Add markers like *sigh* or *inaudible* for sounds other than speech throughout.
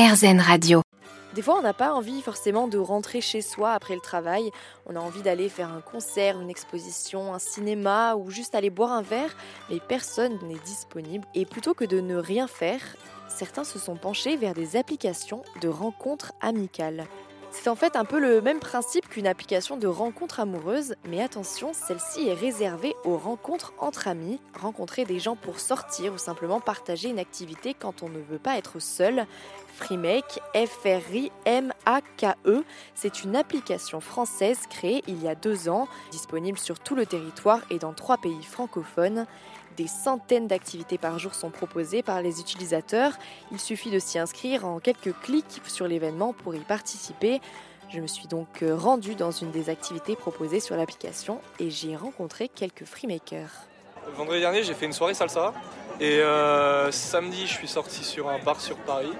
RZN. Des fois, on n'a pas envie forcément de rentrer chez soi après le travail. On a envie d'aller faire un concert, une exposition, un cinéma ou juste aller boire un verre, mais personne n'est disponible. Et plutôt que de ne rien faire, certains se sont penchés vers des applications de rencontres amicales. C'est en fait un peu le même principe qu'une application de rencontre amoureuse, mais attention, celle-ci est réservée aux rencontres entre amis, rencontrer des gens pour sortir ou simplement partager une activité quand on ne veut pas être seul. Freemake, F-R-I-M-A-K-E, c'est une application française créée il y a deux ans, disponible sur tout le territoire et dans trois pays francophones. Des centaines d'activités par jour sont proposées par les utilisateurs. Il suffit de s'y inscrire en quelques clics sur l'événement pour y participer. Je me suis donc rendue dans une des activités proposées sur l'application et j'y ai rencontré quelques freemakers. Vendredi dernier, j'ai fait une soirée salsa et euh, samedi, je suis sorti sur un bar sur Paris.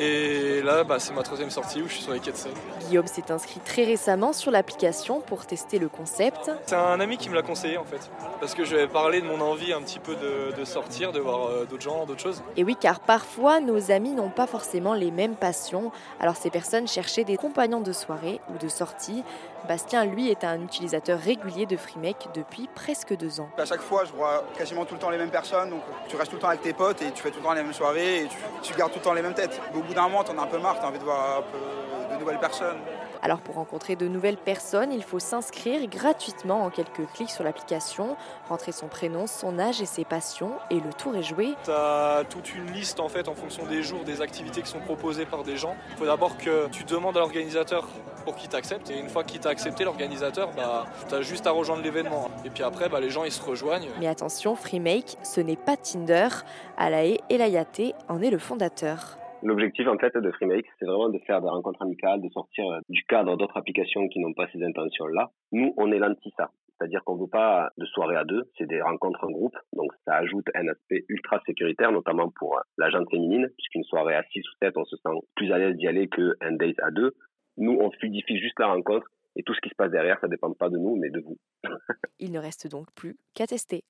Et là, bah, c'est ma troisième sortie où je suis sur les quais de Seine. Guillaume s'est inscrit très récemment sur l'application pour tester le concept. C'est un ami qui me l'a conseillé en fait, parce que je lui avais parlé de mon envie un petit peu de, de sortir, de voir euh, d'autres gens, d'autres choses. Et oui, car parfois nos amis n'ont pas forcément les mêmes passions, alors ces personnes cherchaient des compagnons de soirée ou de sortie. Bastien, lui, est un utilisateur régulier de Freemake depuis presque deux ans. À chaque fois, je vois quasiment tout le temps les mêmes personnes, donc tu restes tout le temps avec tes potes et tu fais tout le temps les mêmes soirées et tu, tu gardes tout le temps les mêmes têtes. Bout d'un moment, t'en as un peu marre, t'as envie de voir un peu de nouvelles personnes. Alors pour rencontrer de nouvelles personnes, il faut s'inscrire gratuitement en quelques clics sur l'application, rentrer son prénom, son âge et ses passions et le tour est joué. Tu as toute une liste en fait en fonction des jours, des activités qui sont proposées par des gens. Il faut d'abord que tu demandes à l'organisateur pour qu'il t'accepte et une fois qu'il t'a accepté l'organisateur, bah, tu as juste à rejoindre l'événement. Et puis après, bah, les gens ils se rejoignent. Mais attention, Freemake, ce n'est pas Tinder. Alae Elayate en est le fondateur. L'objectif en fait de Freemake, c'est vraiment de faire des rencontres amicales, de sortir du cadre d'autres applications qui n'ont pas ces intentions-là. Nous, on est l'anti ça. C'est-à-dire qu'on ne veut pas de soirée à deux, c'est des rencontres en groupe. Donc ça ajoute un aspect ultra sécuritaire, notamment pour la gente féminine, puisqu'une soirée à 6 ou 7, on se sent plus à l'aise d'y aller qu'un date à deux. Nous, on fluidifie juste la rencontre et tout ce qui se passe derrière, ça ne dépend pas de nous, mais de vous. *laughs* Il ne reste donc plus qu'à tester.